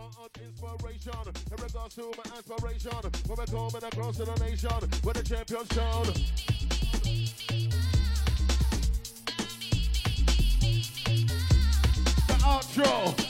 my own inspiration. In regards to my aspiration, when we're coming across the nation, with the champion shown. The outro.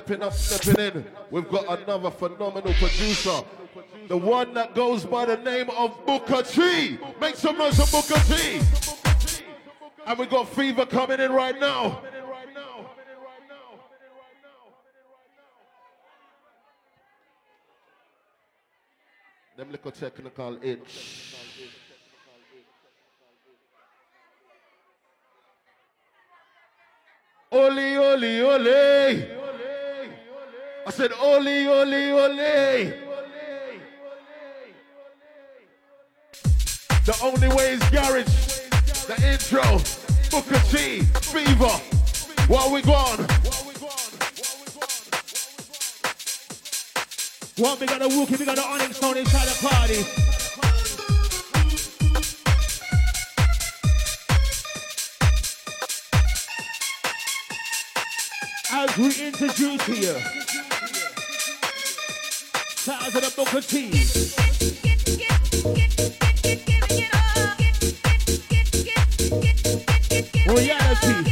Stepping up, stepping in. We've got another phenomenal producer. The one that goes by the name of Booker T. Make some noise for Booker T. And we got Fever coming in right now. Them little technical itch. Oli, oli, oli. I said, Oli, Oli, Oli. The only way is garage. The intro. Booker T. Fever. While we gone. While we got a Wookie, we got the Onyx Stone inside the party. As we introduce here size of the Booker T. Reality.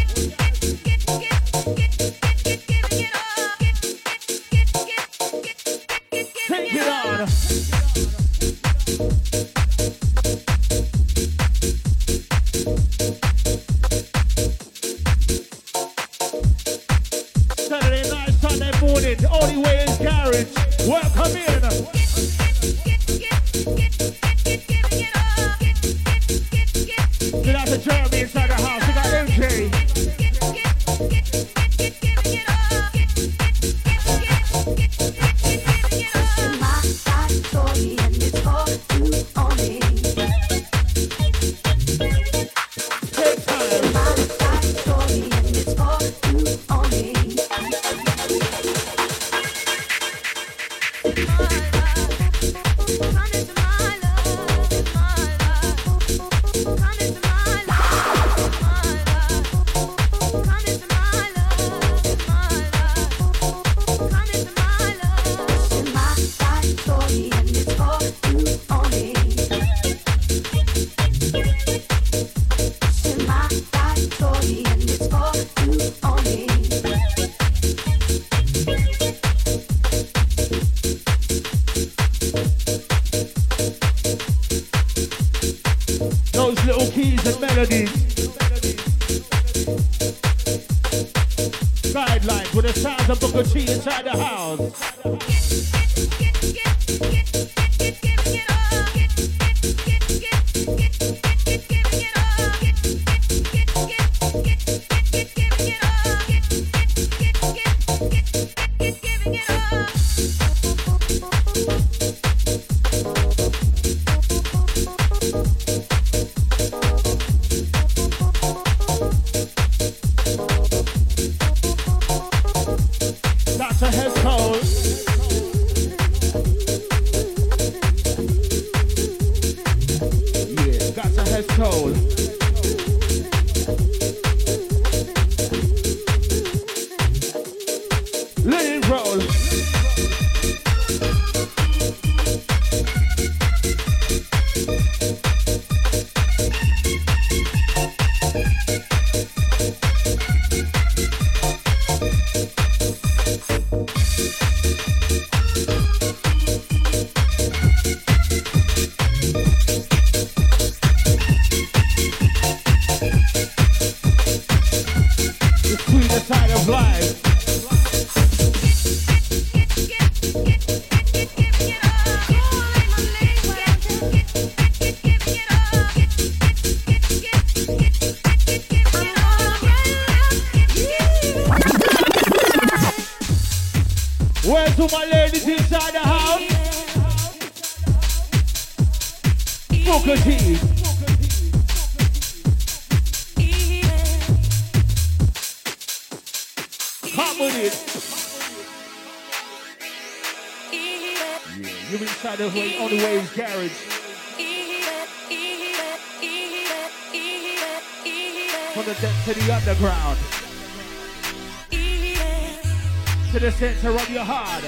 To the center of your heart.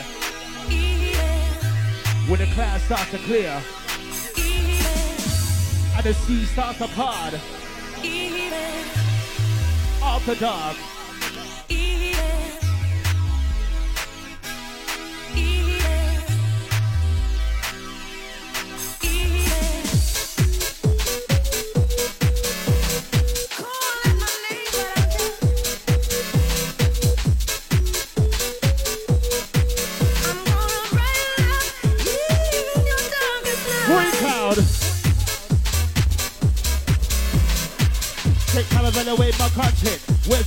When the clouds start to clear. And the sea starts to part. After dark.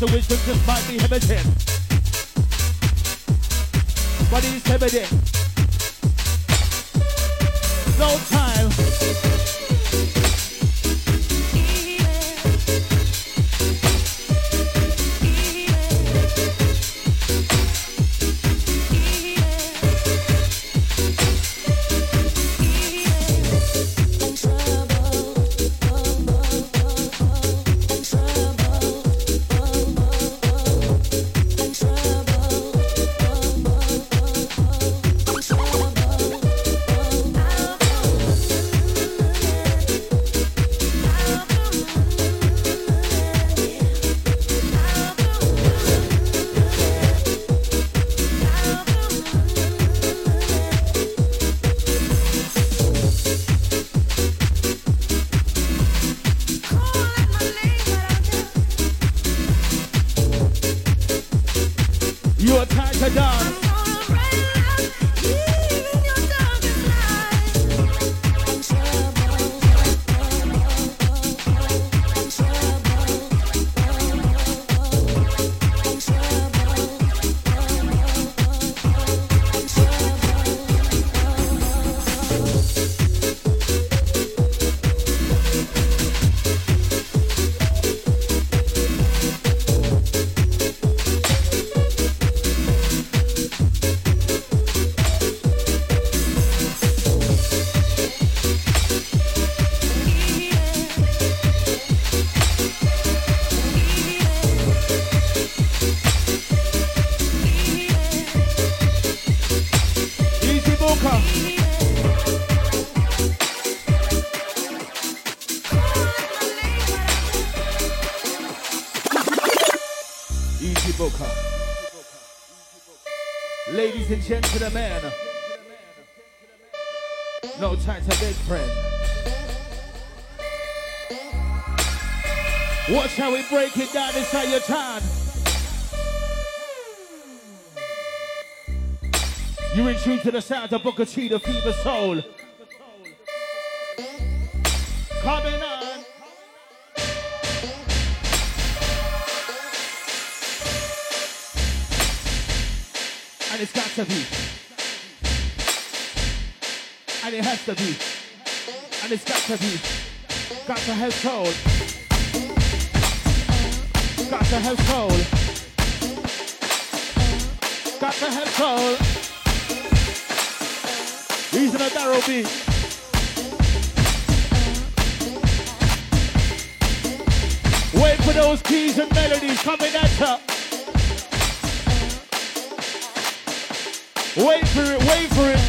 The wisdom just might be evident. But it's evident. No time. Break it down inside your time. You're in tune to the sound of Booker T, the fever soul. Coming on. And it's got to be. And it has to be. And it's got to be. Got to have soul. Got to have soul. Got to have soul. He's in a barrel beat. Wait for those keys and melodies coming at ya. Wait for it, wait for it.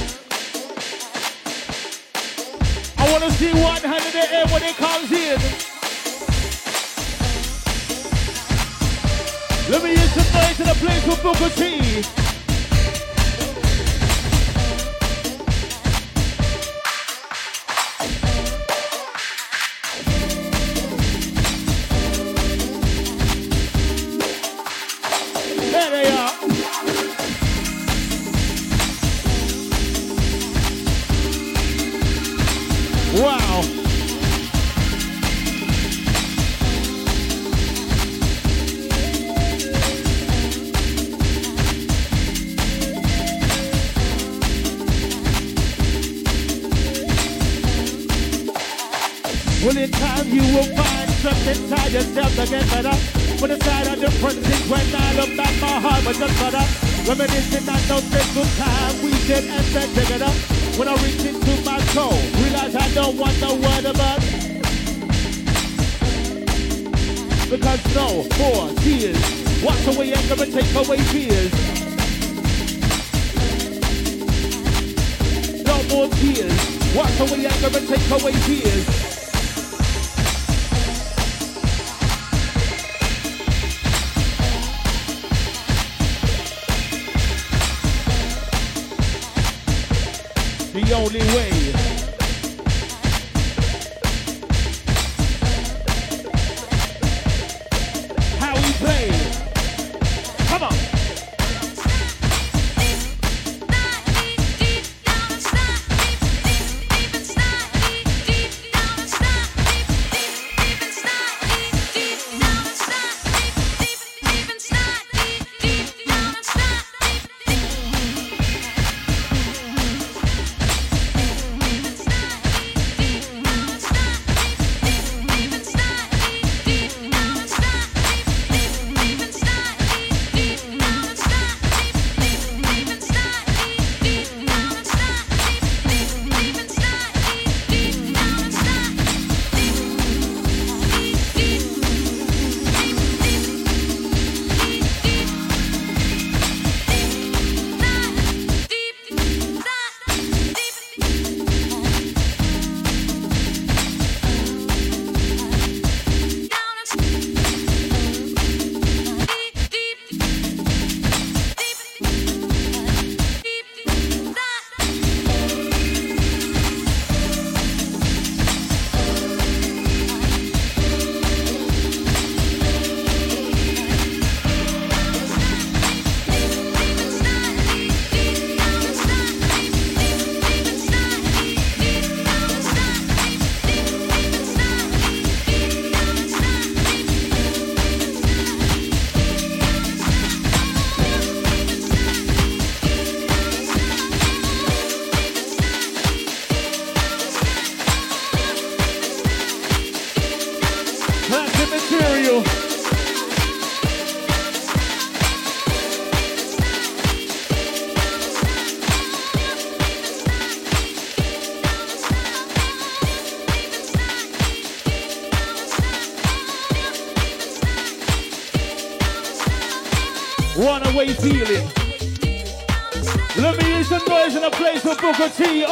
I want to see one hand in the air when it comes in. Let me use some noise in the place for Booker T. I my soul, realize I don't want no word about. Because no more tears. Wash away anger and take away fears. No more tears. Wash away anger and take away fears. Only way. Runaway feeling. Let me hear some noise in a place for Booker T.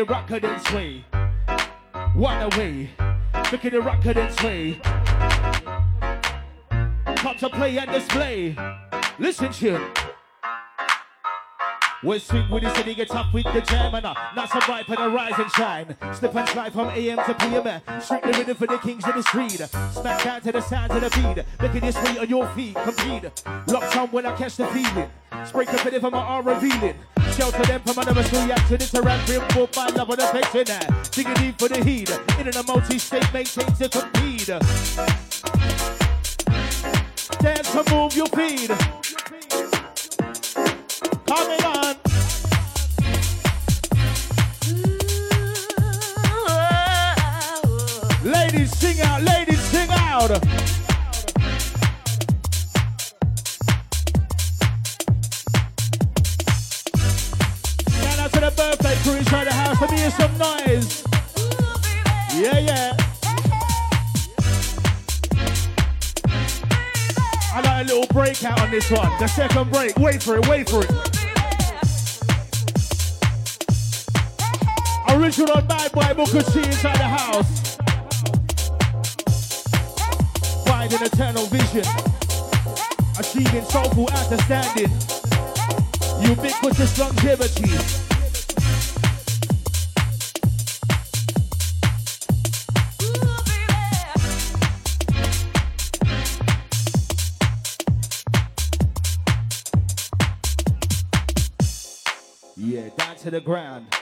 the rocker and sway. One away, at the rocker and sway. Come to play and display. Listen to we swing with the city, get up with the jam and uh, not some right for the rise and shine. Slip and slide from AM to PM. Strictly rhythm for the kings of the street. Smack down to the sound of the beat. Making this way on your feet, compete. Locked on when I catch the feeling. Spray confetti from my arm revealing. Shelter them from another reaction. It's a rap real for my love on the face that. Digging deep for the heat. In a multi-state maintain to compete. Dance to move your feet. Ladies, sing out. Ladies, sing out. Shout out to the birthday crew inside the house. Let me some noise. Yeah, yeah. I got a little breakout on this one. The second break. Wait for it, wait for it. Original bad boy Booker T inside the house. Finding eternal vision. Achieving soulful understanding. Ubiquitous longevity. Yeah, down to the ground.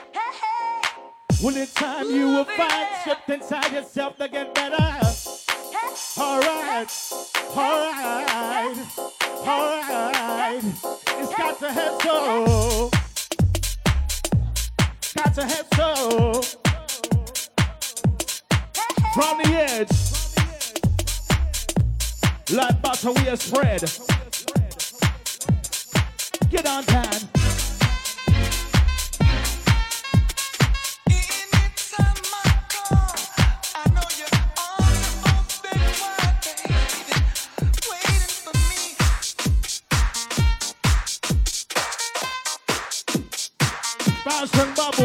Well, in time you will find strength inside yourself to get better. Alright, alright, alright. It's got to head so. Got to head so. From the edge. Like butter we are spread. Get on time.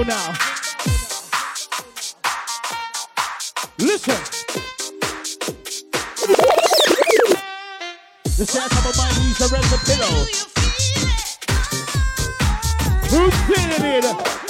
Now. Listen. The sound of my knees around the pillow. Who's feeling it?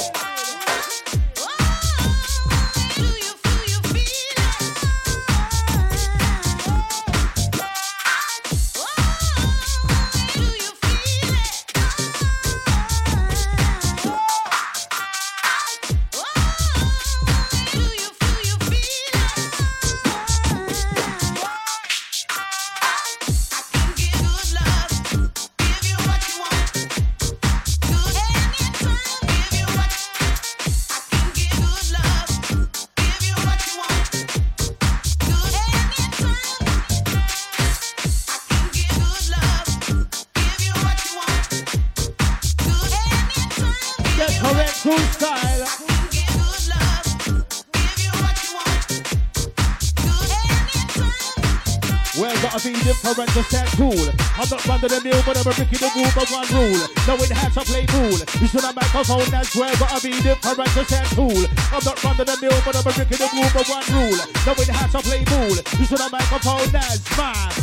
Be different to set cool. I'm not running the mill, but I'm a brick in the groove of one rule. Knowing how to play cool. You should have microphone, that's where gotta be different to set cool. I'm not running the mill, but I'm a brick in the groove of one rule. Knowing how to play cool. You should have microphone, that's mine.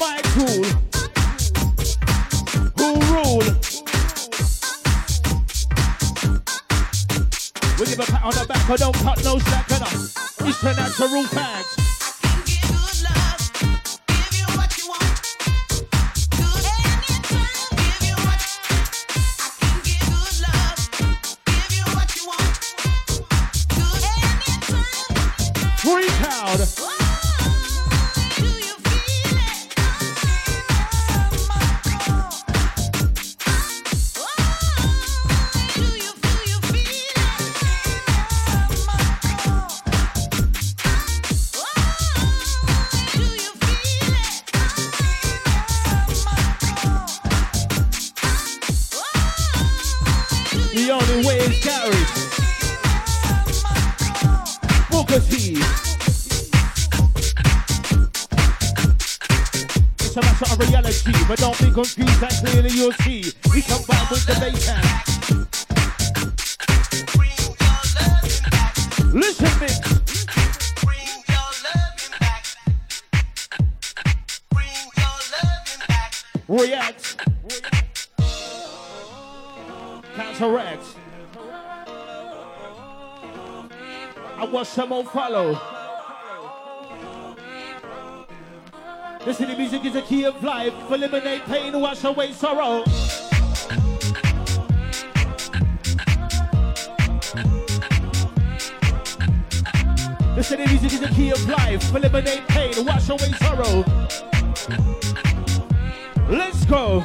My cool. Who rule? We give a pat on the back, but don't cut no slack on us. It's the natural fact. Follow. Listen, the music is the key of life. Eliminate pain, wash away sorrow. Listen, the music is the key of life. Eliminate pain, wash away sorrow. Let's go.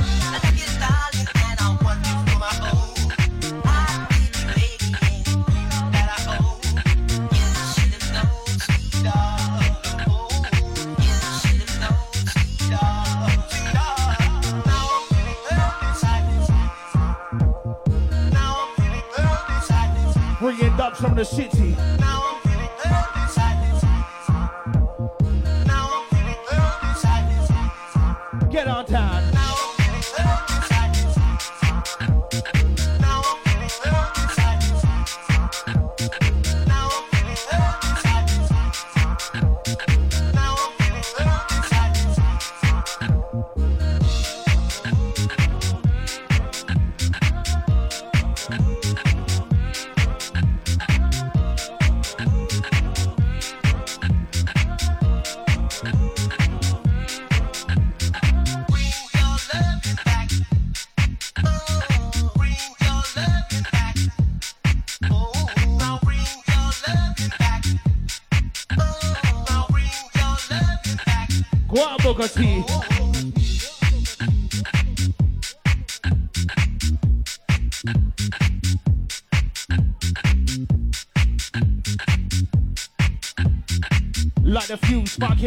Bringing dubs from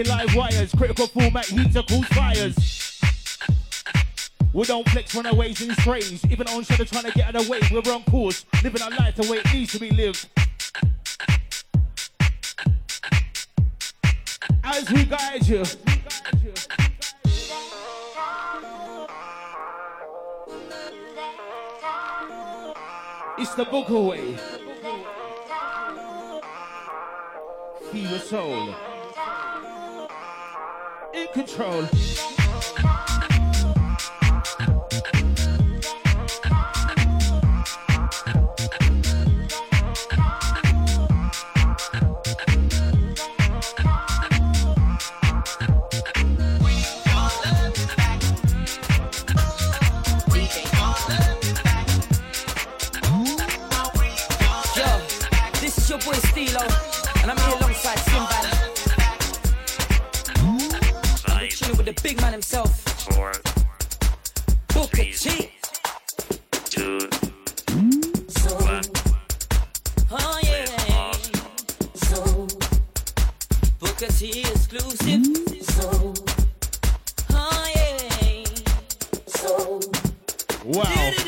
live wires, critical format are cause fires. We don't flex when our ways and strays. Even on shadow trying to get out of the way, we're on course. Living our life the way it needs to be lived. As we guide you. It's the book away. Feel your soul in control. with the big man himself. Four. Booker T. Two. So, one. Oh yeah. So. Booker T exclusive. So. Oh yeah. So. Wow.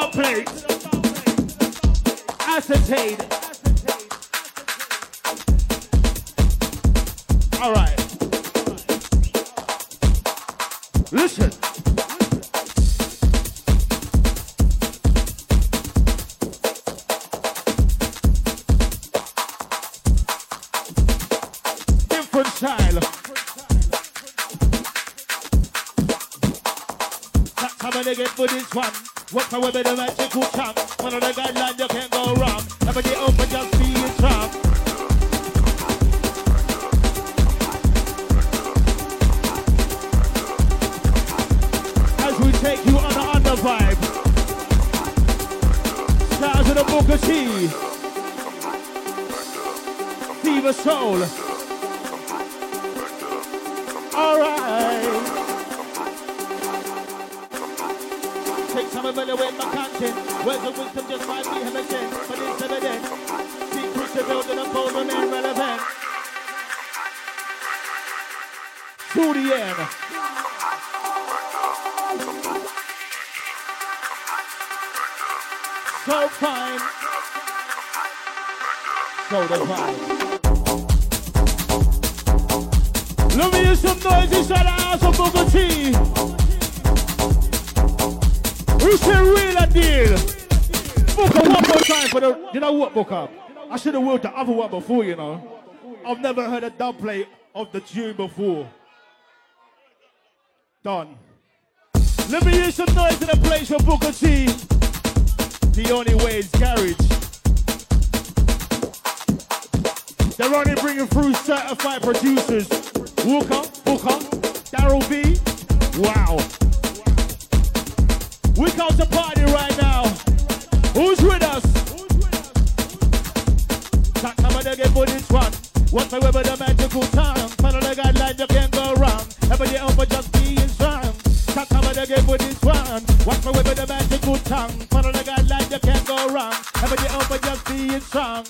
Dub plate. Acetate. All right. Listen. Different style. That's how they get for this one. Walk away with the magical charm. Follow the guideline, you can't go wrong. Never get open, just be a charm. As we take you on the under vibe. Stars of the Booker T. Fever Soul. Of away my content. Words of wisdom just might be but it's evident. Secrets remain relevant. The. So fine. So divine. Let me hear some noise inside the house of Booker T. Who say real a deal? Booker, one more time for the. You know what, Booker? I should have worked the other one before, you know. I've never heard a dub play of the tune before. Done. Let me hear some noise in the place for Booker T. The only way is garage. They're only bringing through certified producers. Walker, Booker, Daryl B. Wow. We come to party right now. Who's with us? Talk about the game for this one. What's my with the magical tongue? Follow the guideline, you can't go wrong. Ever you over just being strong. Talk about the game for this one. What's my with the magical tongue? Follow the guideline, you can't go wrong. Ever you over just being strong.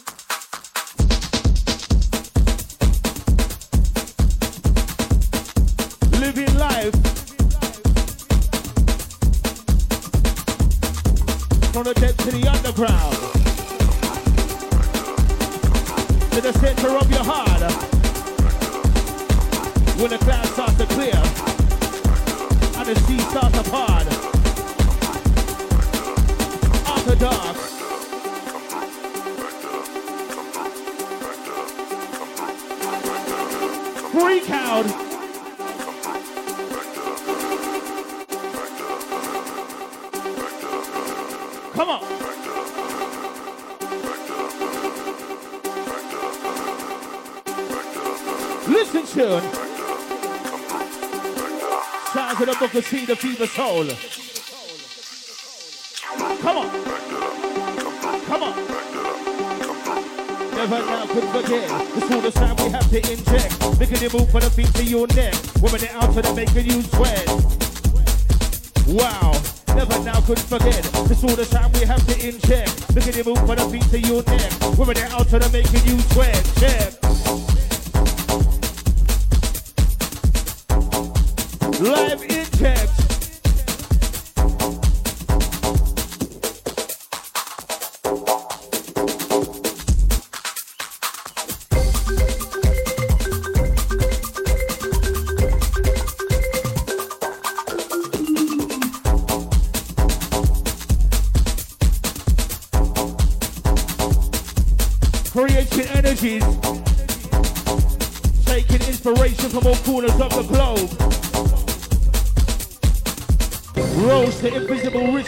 Come on. Listen to Sounds of the Booker T, the fever soul. Come on. Come on. Never now could forget. It's all the time we have to inject. Making you move for the feet to your neck. Women it out to the making you sweat. Wow. Never now could forget. It's all the time we have to inject. Making you move for the feet to your neck. Women it out to making you sweat. Check. Live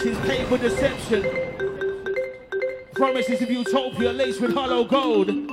riches, paid deception. Promises of utopia laced with hollow gold.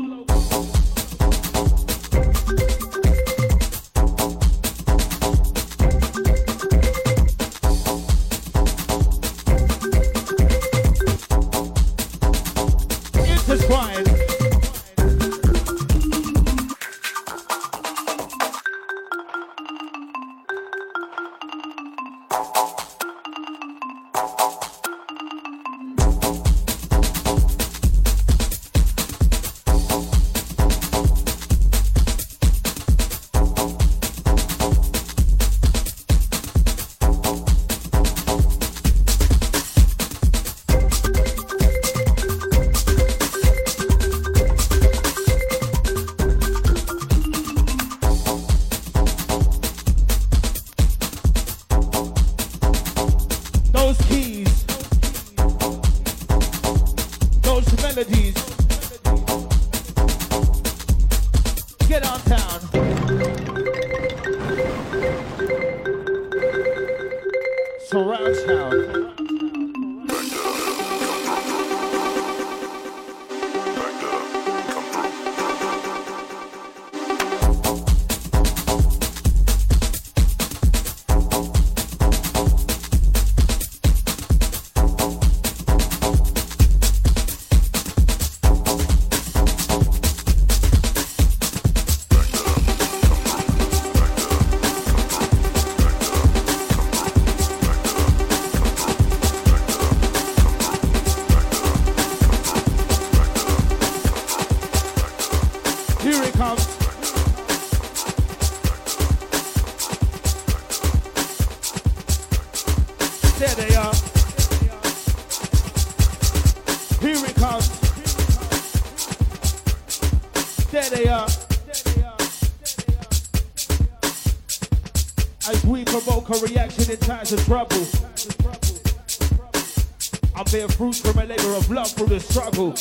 Love through the struggle.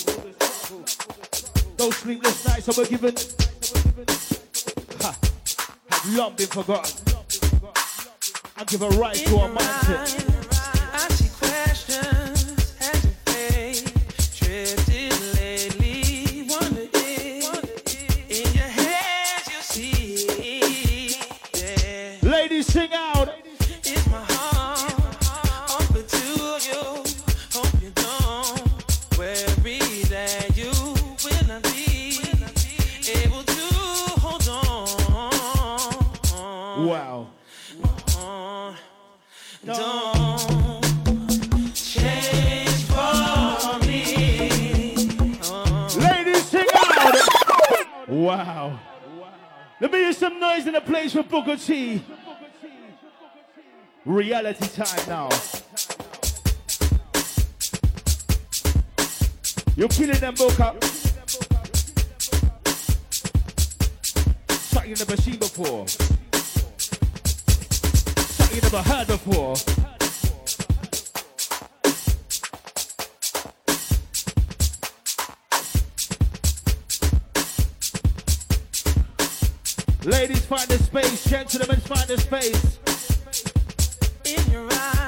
Those sleepless nights I were given ha, have long been forgotten. I give a right to a mindset. noise in the place for Booker T. Reality time now. You're killing them, Booker. Something you never seen before. Something you never heard before. Ladies, find the space. Gentlemen, find the space. In your eyes.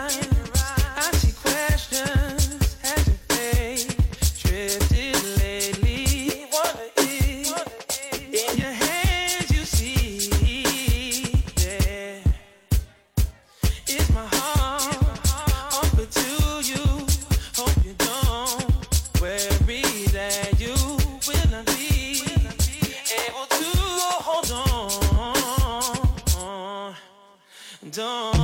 don't.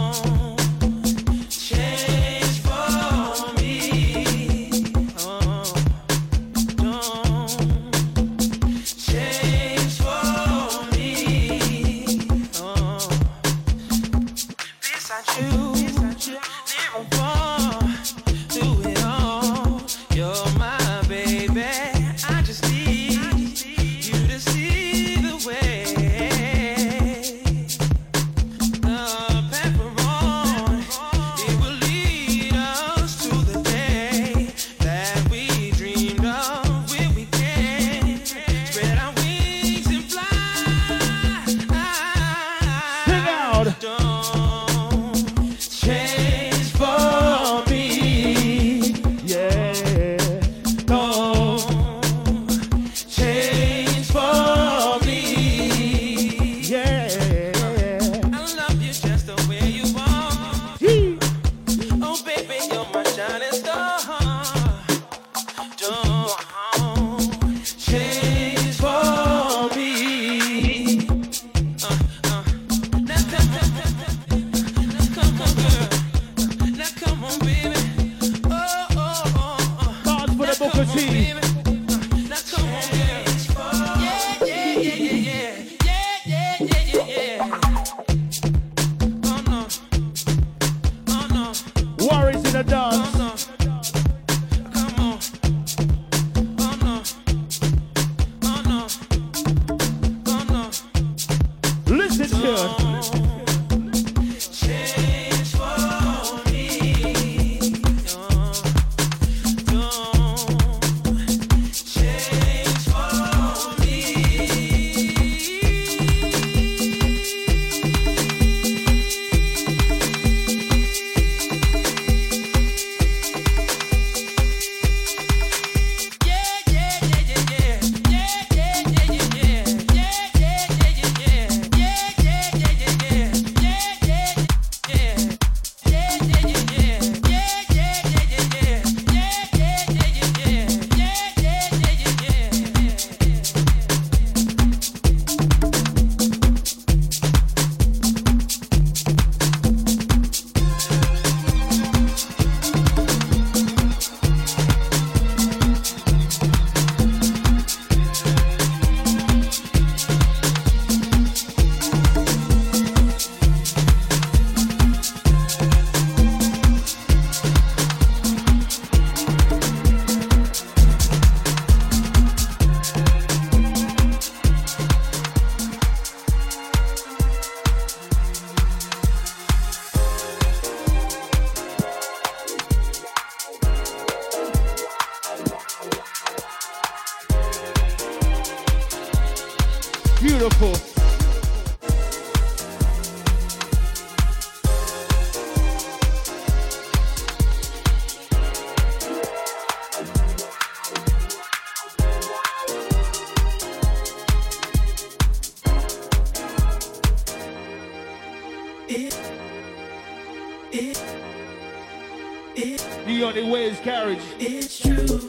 carriage? It's true.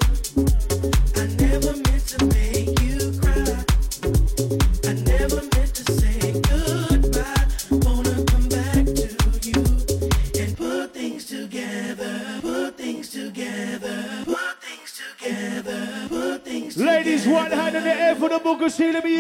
I never meant to make you cry. I never meant to say and put things together. Put things together. Put things together. Put things together. Ladies, one hand in the air for the book of Sheila B.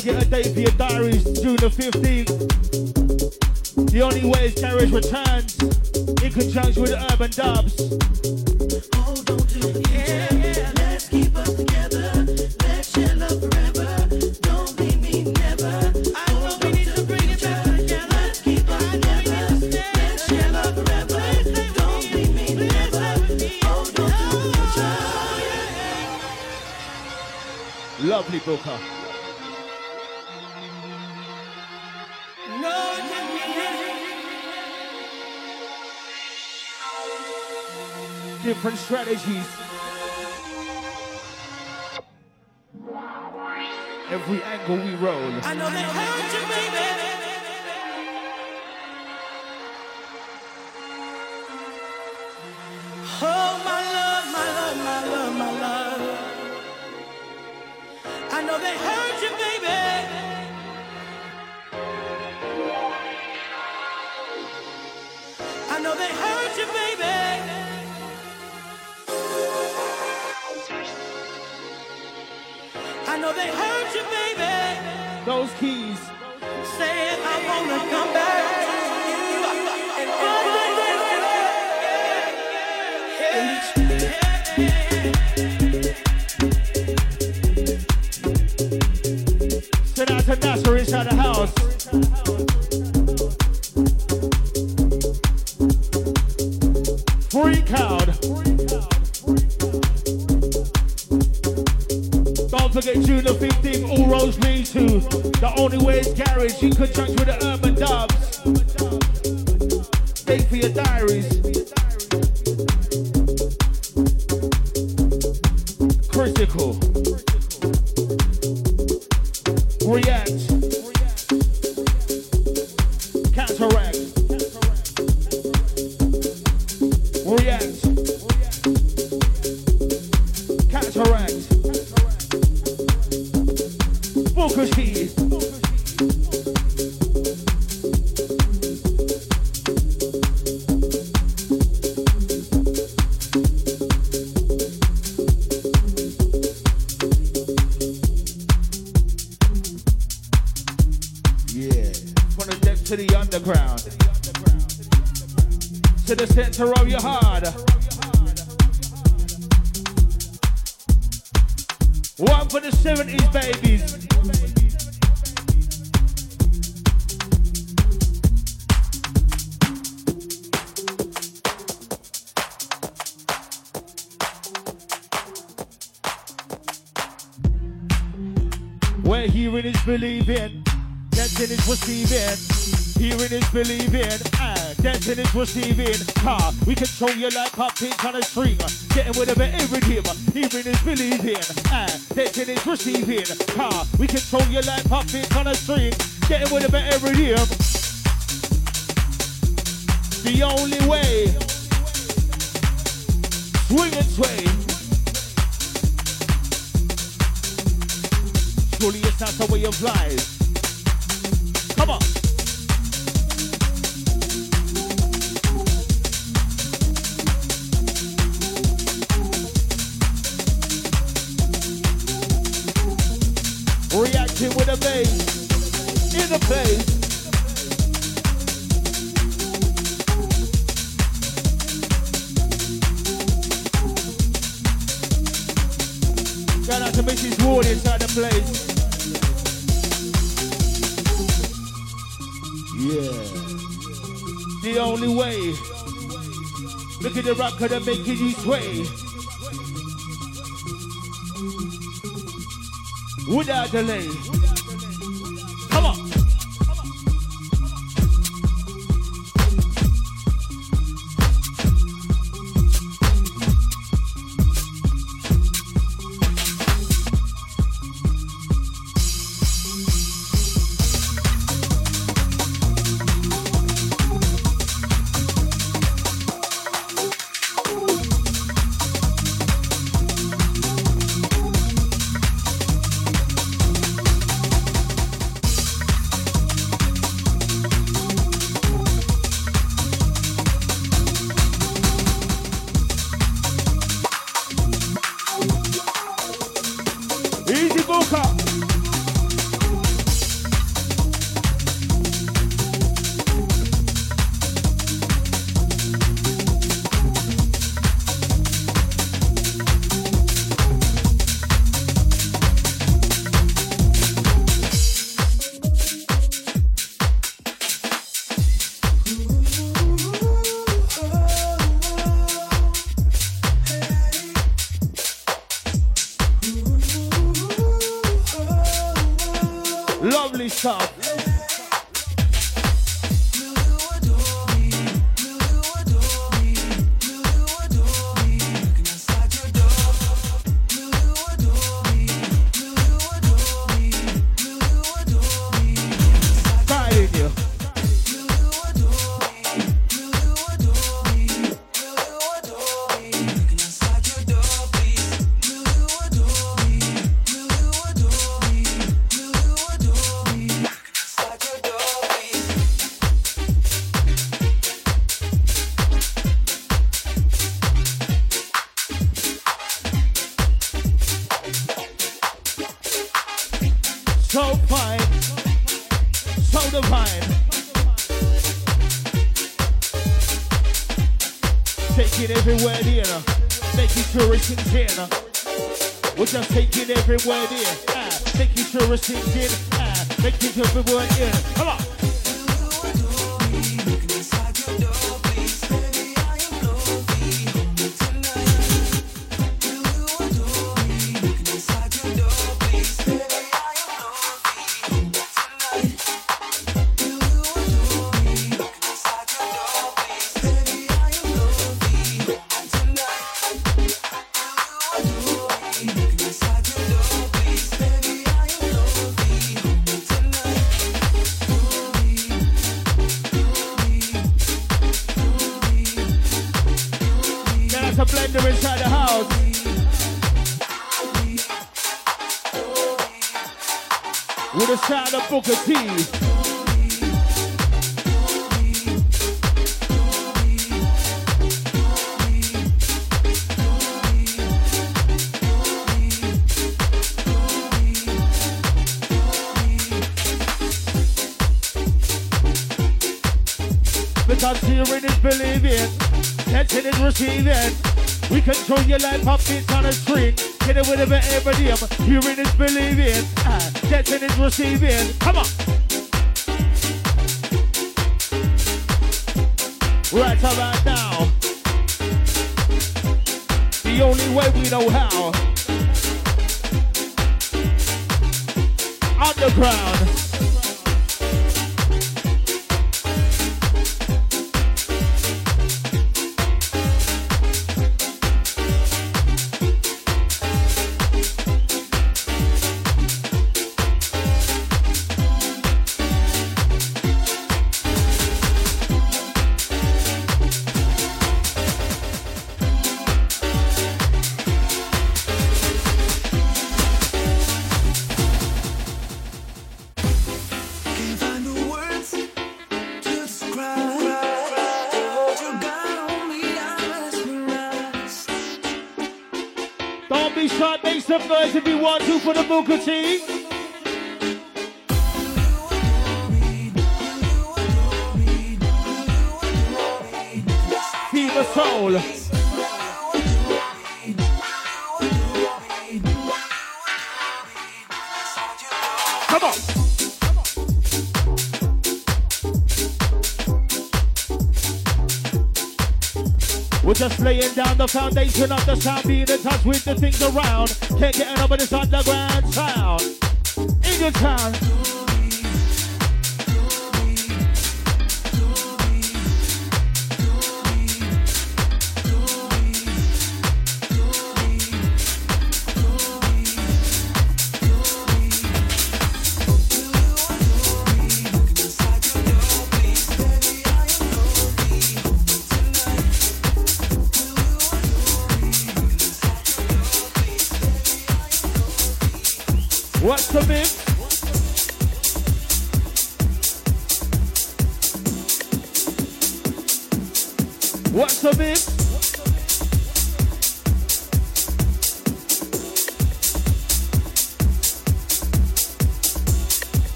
T. for your diaries, June the 15th. The only way is Garage returns in conjunction with Urban Dubs. Hold on to the yeah, Let's keep us together. Let's share love forever. Don't leave me never. I know we need to bring it back together. Let's keep us together. Let's share love forever. Don't leave me never. Hold on to oh, each other. Lovely Booker. Different strategies. Every angle we roll. I know they hurt you, baby. Oh, my love, my love, my love, my love. I know they hurt you, baby. I know they hurt you, baby. Know they hurt you, baby. Those keys. Saying I wanna come back only way is garage in conjunction with the urban Where hearing is believing, dancing is receiving. Hearing is believing, ah, dancing is receiving. Car, we control you like puppets on a string. Getting with a bit every rhythm. Hearing is believing, ah, dancing is receiving. Car, we control you like puppets on a string. Getting with a bit every rhythm. The only way. Swing and sway. Surely it's not the way of life. Come on. The rocker that making you sway. Without delay. Making sure Control your life, pop on a string. Get it with a bit every day. Hearing is believing, ah, dancing is receiving. Come on. Right about Booker T. Fever Soul. We're just laying down the foundation of the sound, being in touch with the things around. Can't get enough of this underground sound. In your town.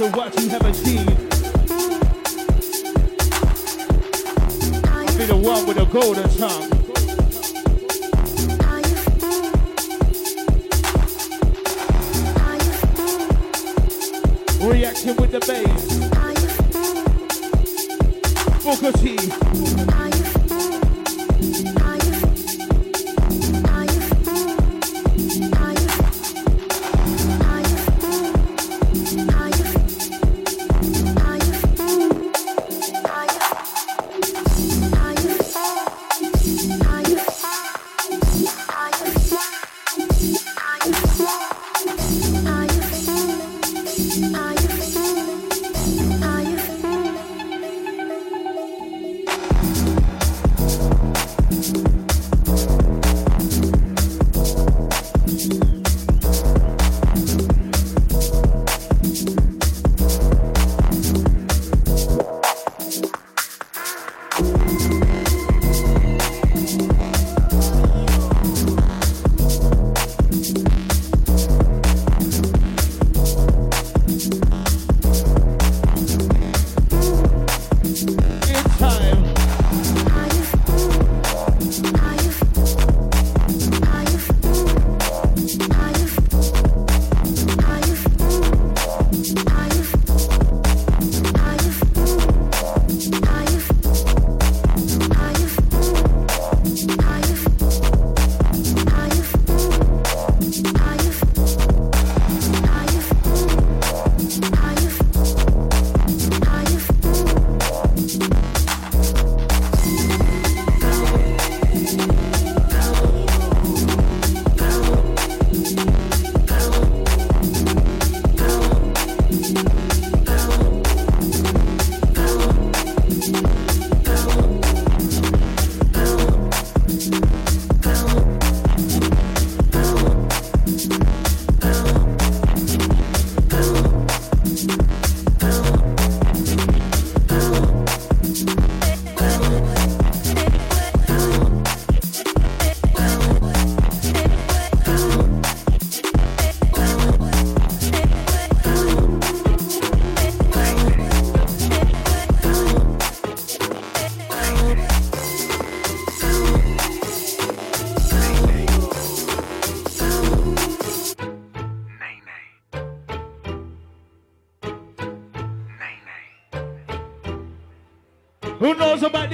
Read the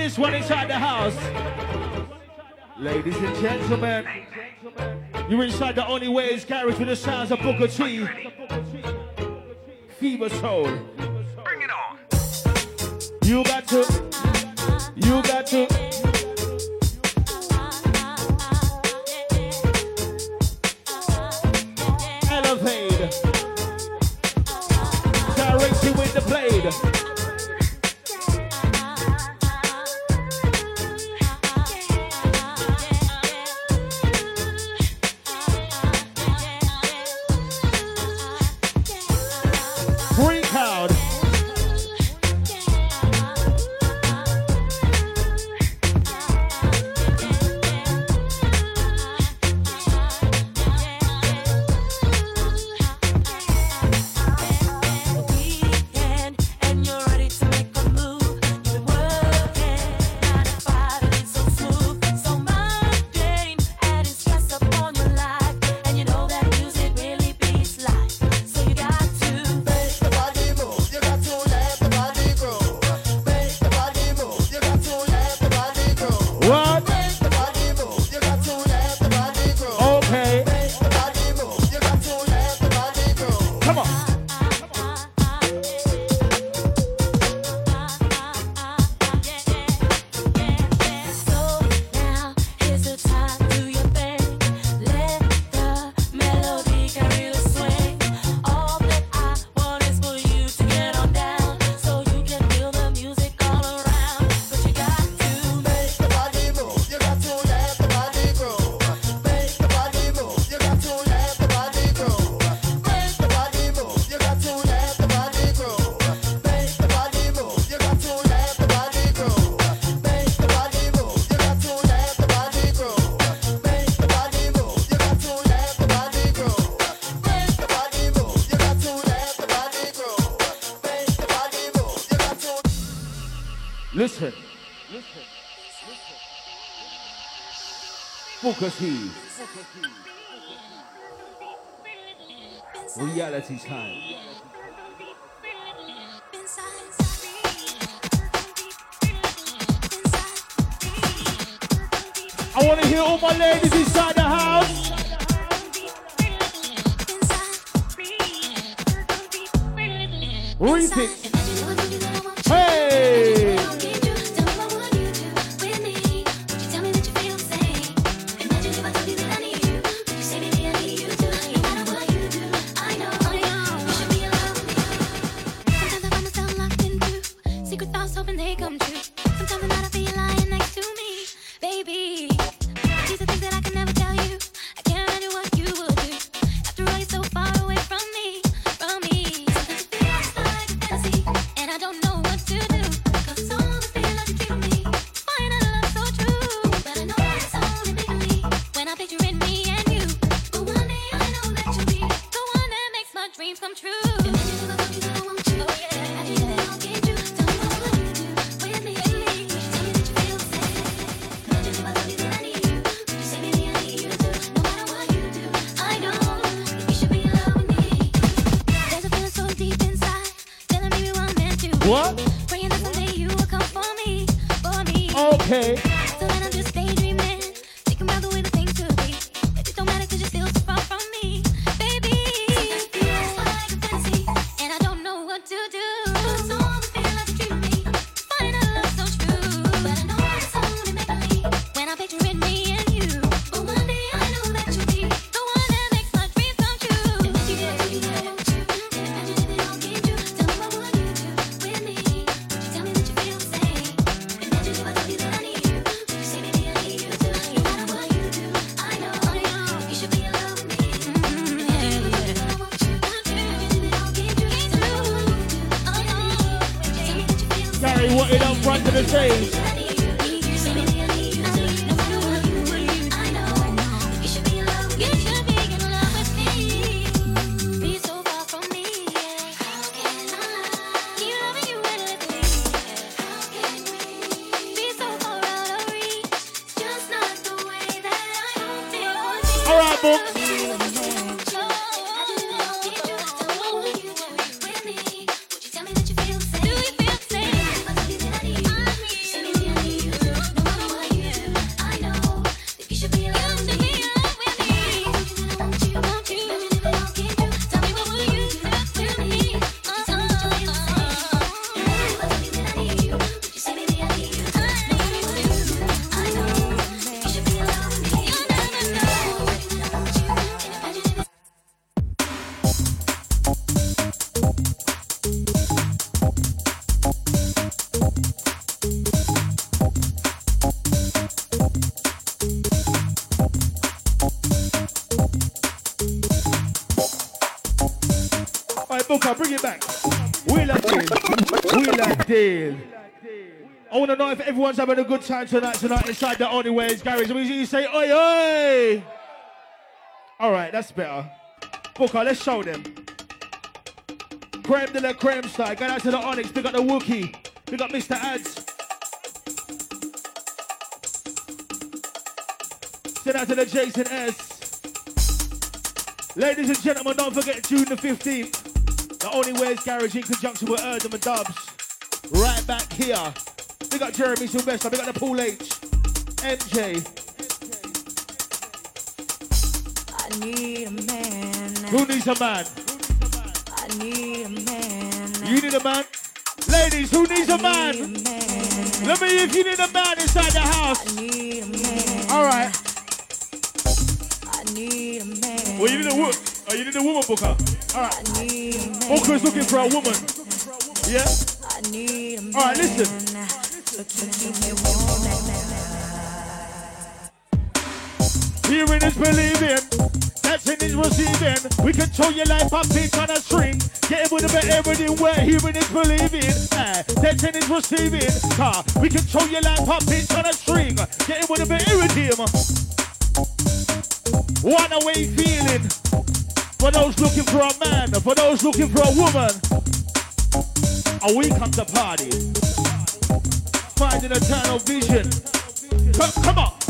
this one inside the house? Ladies and gentlemen, you're inside the only way is garage with the sounds of Booker T. Fever Soul. Bring it on. You got to, you got to. Booker T. Reality time. I want to hear all my ladies inside the house. Remix. Booker, bring it back. Wheel and deal. Wheel and deal. I want to know if everyone's having a good time tonight, tonight inside the Only Way Is Garage. We you say, oi, oi. All right, that's better. Booker, let's show them. Creme de la creme style. Go out to the Onyx. Pick up the Wookie. Pick up Mr. Ads. Send out to the Jason S. Ladies and gentlemen, don't forget June the 15th. The Only Way Is Garage in conjunction with Erdem and Dubs. Right back here. We got Jeremy Sylvester. We got the Pool H. MJ. I need a man. Who needs a man? I need a man. You need a man? Ladies, who needs a I man? need a man. Let me hear if you need a man inside the house. I need a man. All right. I need a man. Well, you need a woman. Oh, you need a woman, Booker. All right. I need a looking for a woman. Yeah? I need a man. All right, listen. Hearing is believing. Dancing is receiving. We control your life up beat on a string. Get it with bit everything hearing is believing. Uh, dancing is receiving. Car. We control your life up beat on a string. Get it with bit everything. One away feeling. For those looking for a man, for those looking for a woman, a week come to party. Finding eternal vision. Come, come on.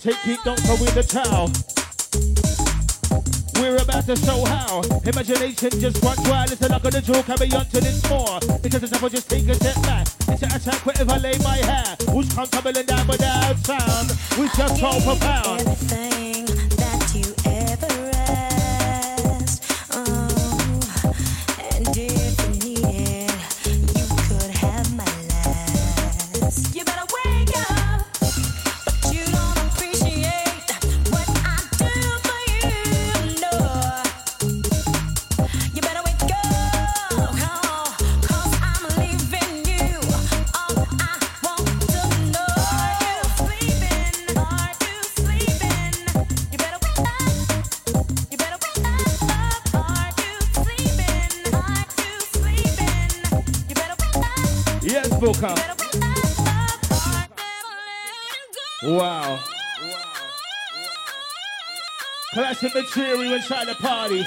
take it, don't throw in the towel. We're about to show how. Imagination just runs wild. It's a knock on the draw, carry on till it's more. Because it's never just take a step back. It's an attack wherever I lay my hair. Who's come tumbling down without sound? We just roll for to material inside the party.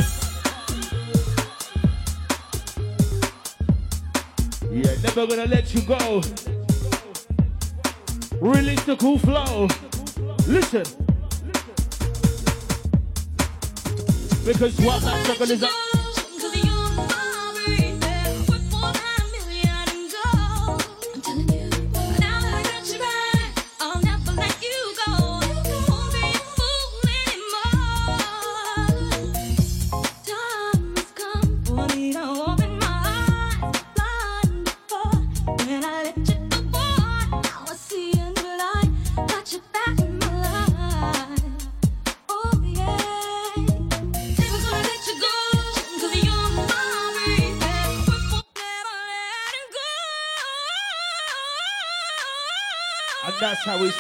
Yeah, never gonna let you go. Release the cool flow. Listen. Because what I'm talking is.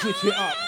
switch it up.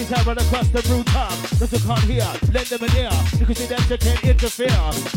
She's run across the rooftop. Those who can't hear, lend them an ear. You can see that you can't interfere.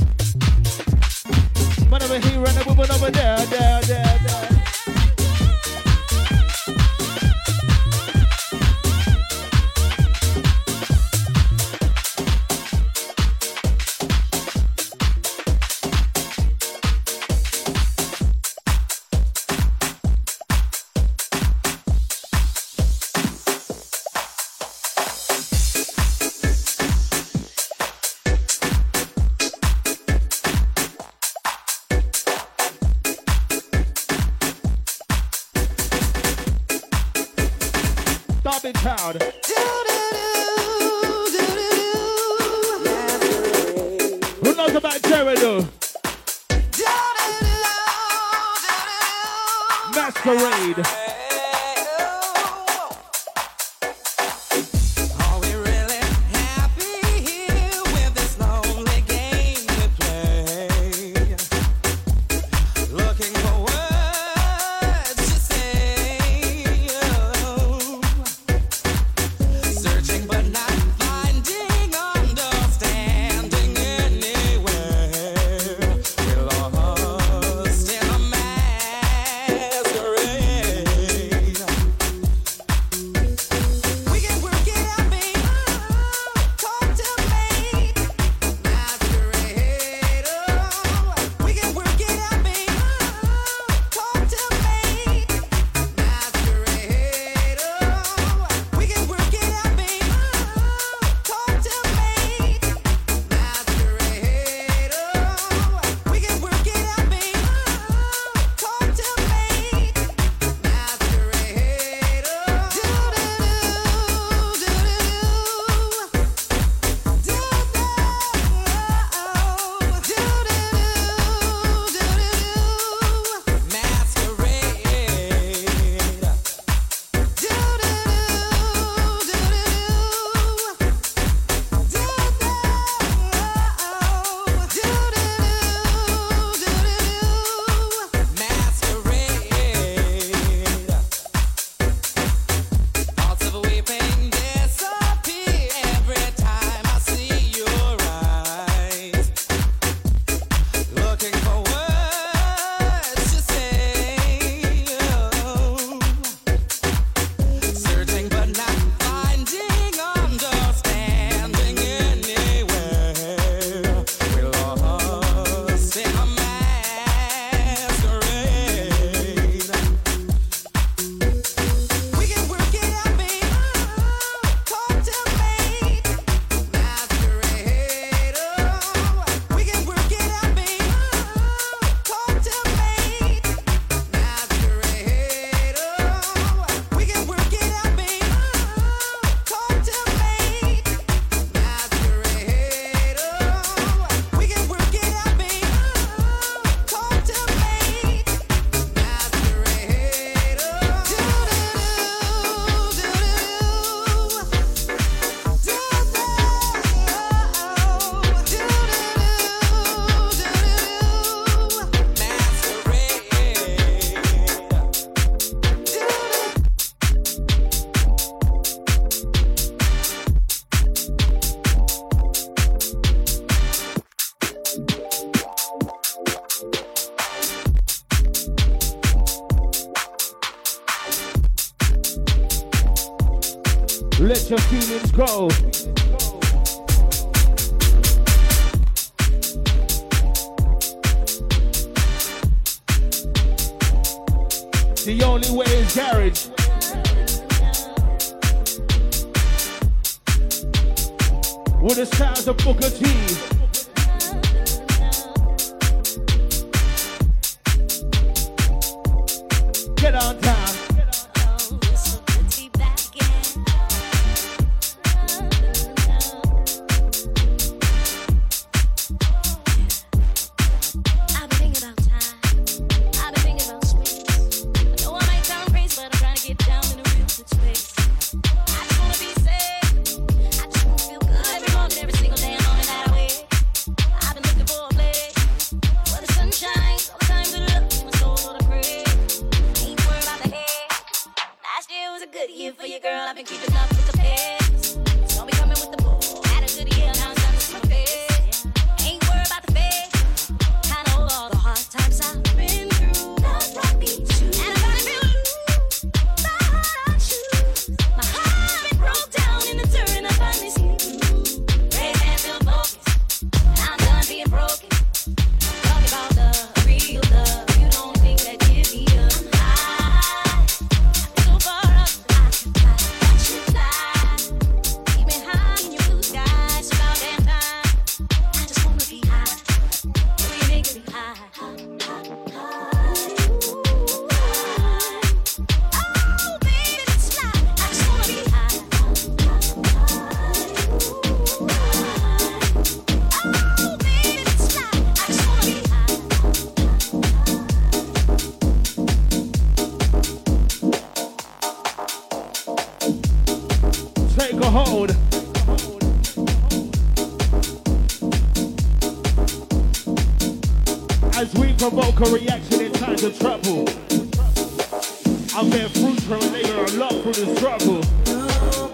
a reaction in times of trouble. I'm been fruit from a nigga, a lot through the struggle.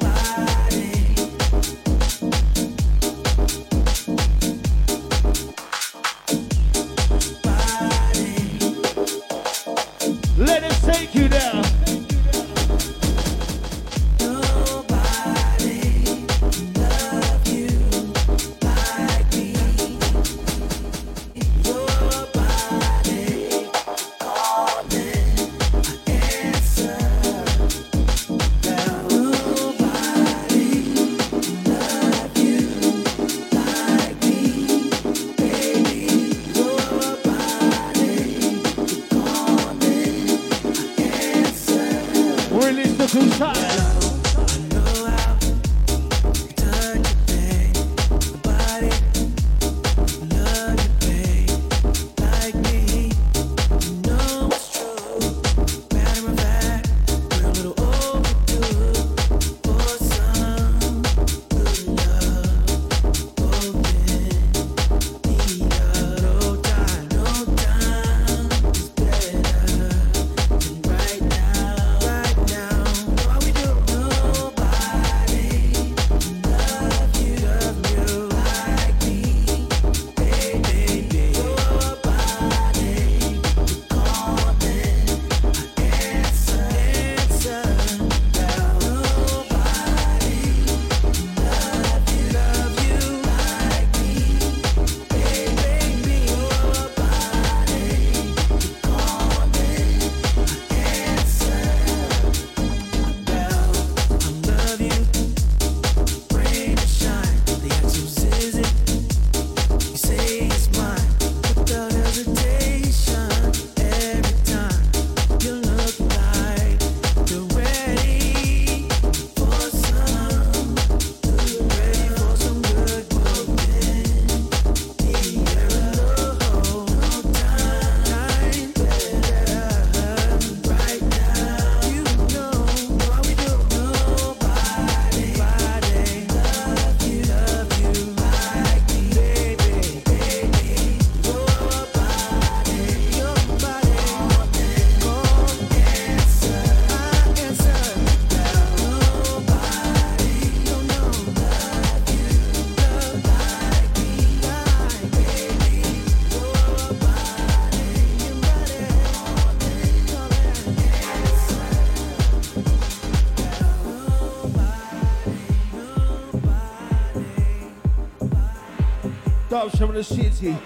Berkshire and the city.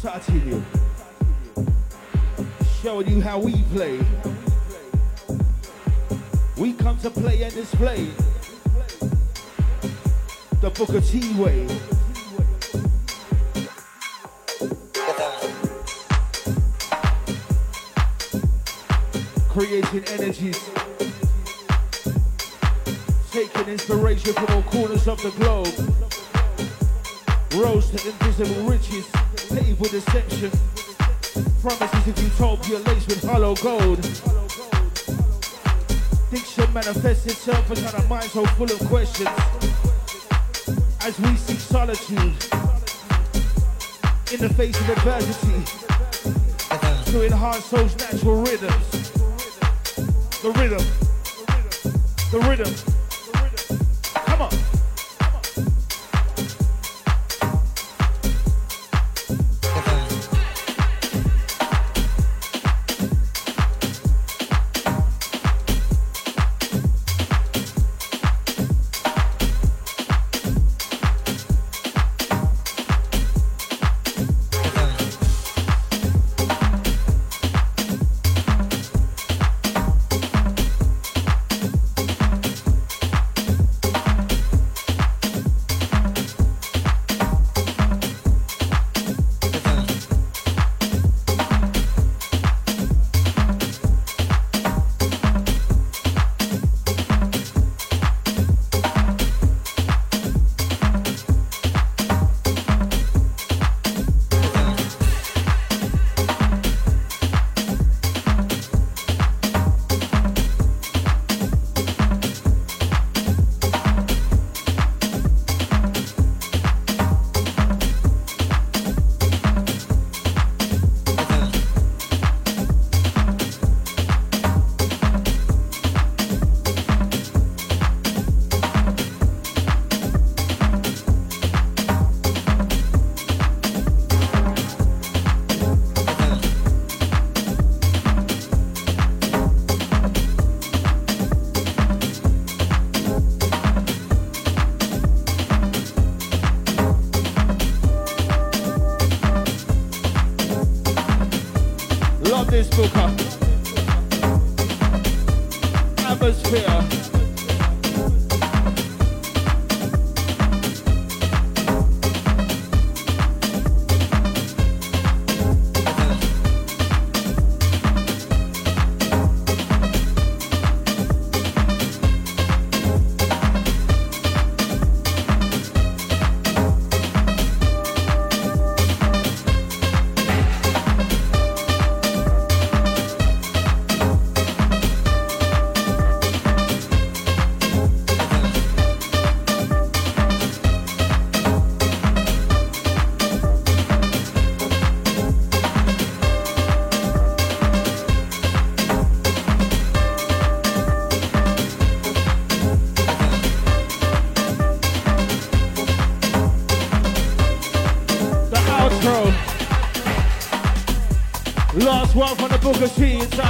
Tartilio. Showing you how we play. We come to play and display. The Booker T way. Creating energies. Taking inspiration from all corners of the globe. Rose to invisible riches. Paved with deception. Promises of utopia laced with hollow gold. Diction manifests itself inside our minds so full of questions. As we seek solitude in the face of adversity to enhance those natural rhythms. The rhythm. The rhythm. The rhythm. Come on. One from the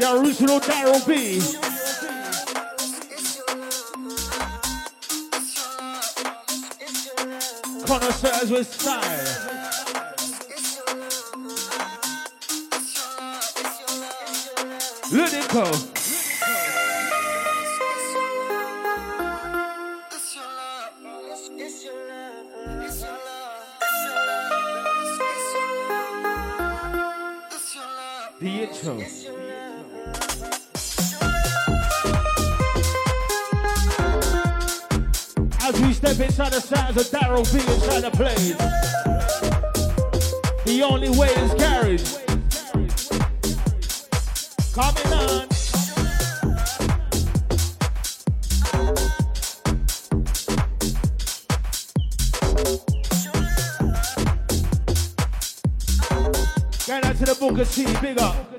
the original Daryl B. Connoisseurs with style. The inside the sounds of Daryl B inside the place. The only way is garage. Coming on. Going out to the Booker T, big up.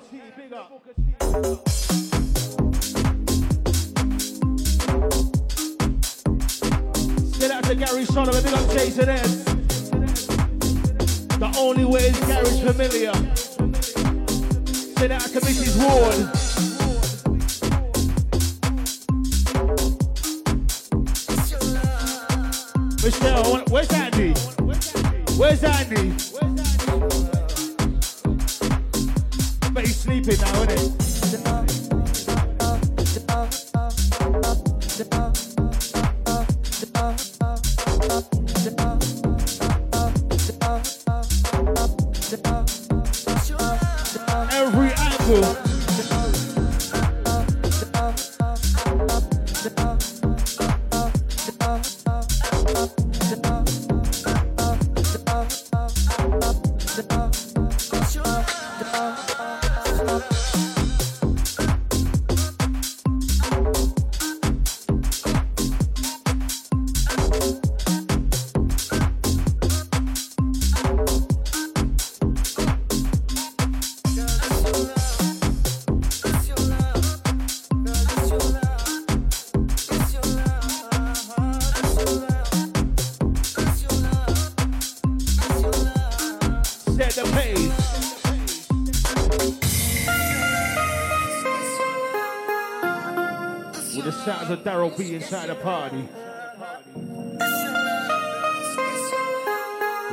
Sounds of Daryl B inside the party.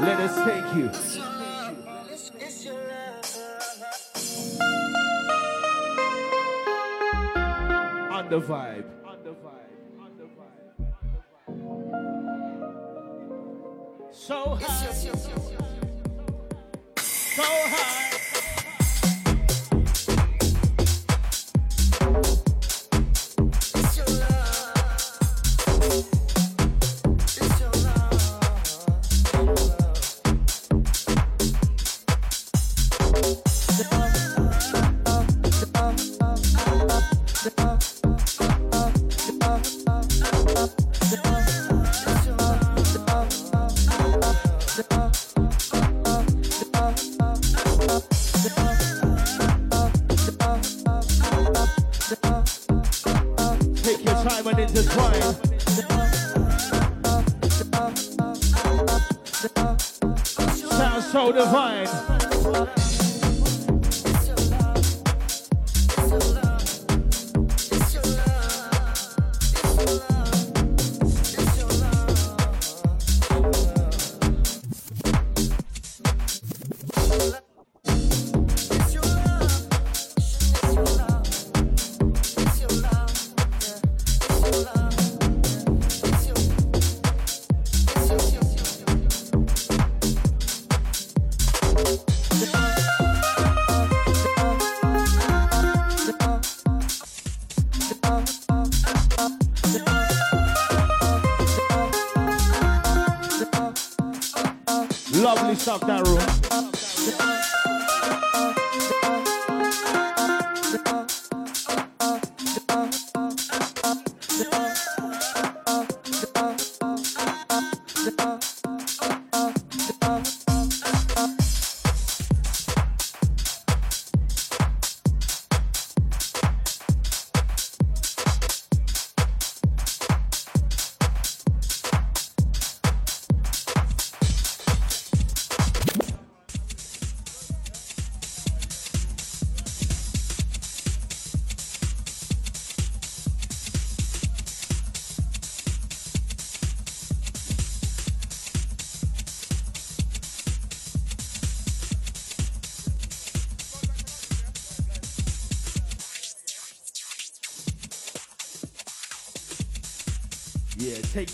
Let us take you. On the vibe. So high. So high. Sounds so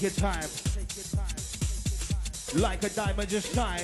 your time. Like a diamond, just shine.